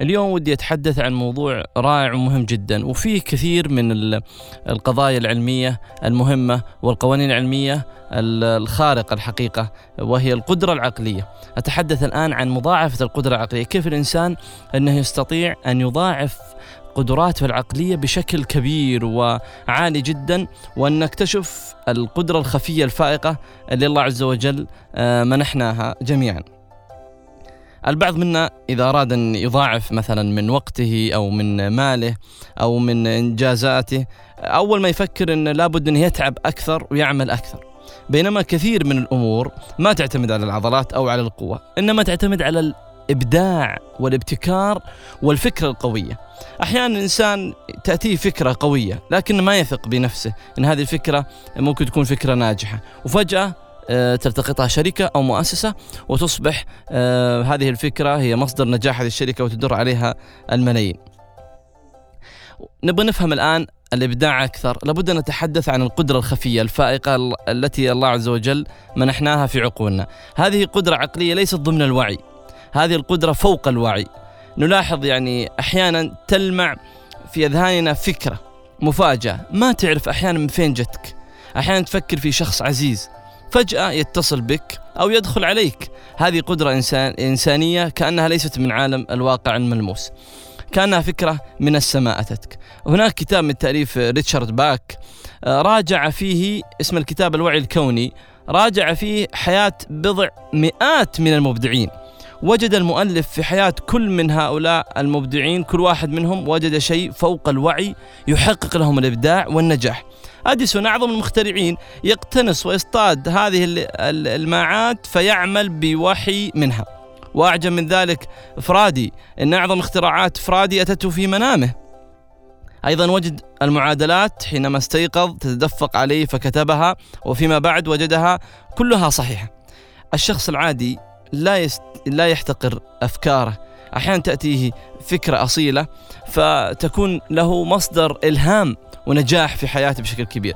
اليوم ودي أتحدث عن موضوع رائع ومهم جدا وفيه كثير من القضايا العلمية المهمة والقوانين العلمية الخارقة الحقيقة وهي القدرة العقلية. أتحدث الآن عن مضاعفة القدرة العقلية كيف الإنسان أنه يستطيع أن يضاعف قدراته العقلية بشكل كبير وعالي جدا وأن نكتشف القدرة الخفية الفائقة اللي الله عز وجل آه، منحناها جميعا. البعض منا إذا أراد أن يضاعف مثلا من وقته أو من ماله أو من إنجازاته أول ما يفكر أنه لابد أنه يتعب أكثر ويعمل أكثر. بينما كثير من الأمور ما تعتمد على العضلات أو على القوة إنما تعتمد على الإبداع والابتكار والفكرة القوية. أحيانا الإنسان تأتيه فكرة قوية لكن ما يثق بنفسه أن هذه الفكرة ممكن تكون فكرة ناجحة وفجأة تلتقطها شركة أو مؤسسة وتصبح آه، هذه الفكرة هي مصدر نجاح هذه الشركة وتدر عليها الملايين. نبغى نفهم الآن الإبداع أكثر. لابد أن نتحدث عن القدرة الخفية الفائقة التي الله عز وجل منحناها في عقولنا. هذه قدرة عقلية ليست ضمن الوعي. هذه القدرة فوق الوعي. نلاحظ يعني أحيانا تلمع في أذهاننا فكرة مفاجأة. ما تعرف أحيانا من فين جتك. أحيانا تفكر في شخص عزيز. فجأة يتصل بك أو يدخل عليك. هذه قدرة إنسان إنسانية كأنها ليست من عالم الواقع الملموس. كأنها فكرة من السماء أتتك. هناك كتاب من تأليف ريتشارد باك آه، راجع فيه اسم الكتاب الوعي الكوني راجع فيه حياة بضع مئات من المبدعين. وجد المؤلف في حياة كل من هؤلاء المبدعين كل واحد منهم وجد شيء فوق الوعي يحقق لهم الإبداع والنجاح. أديسون أعظم المخترعين يقتنص ويصطاد هذه الماعات فيعمل بوحي منها. وأعجب من ذلك فرادي إن أعظم اختراعات فرادي أتته في منامه. أيضا وجد المعادلات حينما استيقظ تتدفق عليه فكتبها وفيما بعد وجدها كلها صحيحة. الشخص العادي لا يست... لا يحتقر أفكاره. أحيانا تأتيه فكرة أصيلة فتكون له مصدر إلهام ونجاح في حياته بشكل كبير.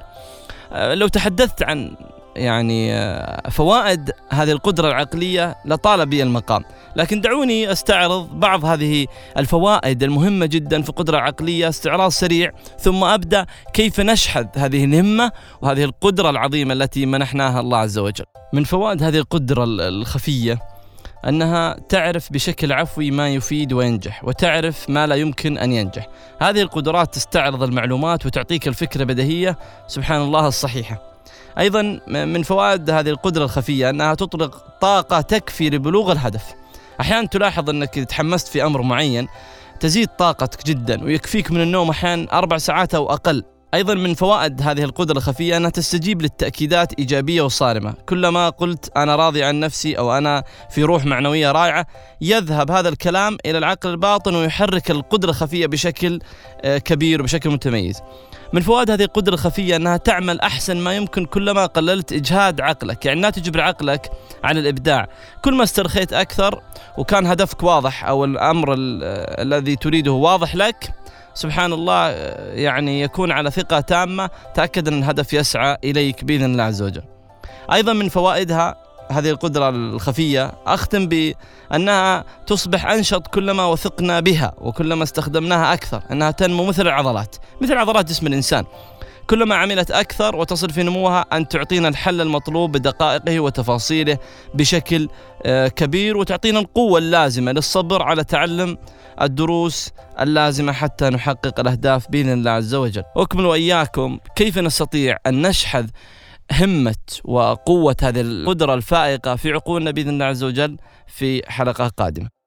أه، لو تحدثت عن يعني أه، فوائد هذه القدرة العقلية لطال بي المقام. لكن دعوني استعرض بعض هذه الفوائد المهمة جدا في القدرة العقلية استعراض سريع ثم أبدأ كيف نشحذ هذه الهمة وهذه القدرة العظيمة التي منحناها الله عز وجل. من فوائد هذه القدرة الخفية أنها تعرف بشكل عفوي ما يفيد وينجح وتعرف ما لا يمكن أن ينجح. هذه القدرات تستعرض المعلومات وتعطيك الفكرة بديهية سبحان الله الصحيحة. أيضا من فوائد هذه القدرة الخفية أنها تطلق طاقة تكفي لبلوغ الهدف. أحيانا تلاحظ أنك تحمست في أمر معين تزيد طاقتك جدا ويكفيك من النوم أحيانا أربع ساعات أو أقل. أيضا من فوائد هذه القدرة الخفية أنها تستجيب للتأكيدات إيجابية وصارمة. كلما قلت أنا راضي عن نفسي أو أنا في روح معنوية رائعة يذهب هذا الكلام إلى العقل الباطن ويحرك القدرة الخفية بشكل آه، كبير وبشكل متميز. من فوائد هذه القدرة الخفية أنها تعمل أحسن ما يمكن كلما قللت إجهاد عقلك يعني لا تجبر عقلك على الإبداع. كل ما استرخيت أكثر وكان هدفك واضح أو الأمر الذي تريده واضح لك سبحان الله يعني يكون على ثقة تامة تأكد أن الهدف يسعى إليك بإذن الله عز وجل. أيضا من فوائدها هذه القدرة الخفية أختم بأنها تصبح أنشط كلما وثقنا بها وكلما استخدمناها أكثر أنها تنمو مثل العضلات. مثل عضلات جسم الإنسان. كلما عملت أكثر وتصل في نموها أن تعطينا الحل المطلوب بدقائقه وتفاصيله بشكل آه، كبير وتعطينا القوة اللازمة للصبر على تعلم الدروس اللازمة حتى نحقق الأهداف بإذن الله عز وجل. أكمل وإياكم. كيف نستطيع أن نشحذ همة وقوة هذه القدرة الفائقة في عقولنا بإذن الله عز وجل في حلقة قادمة؟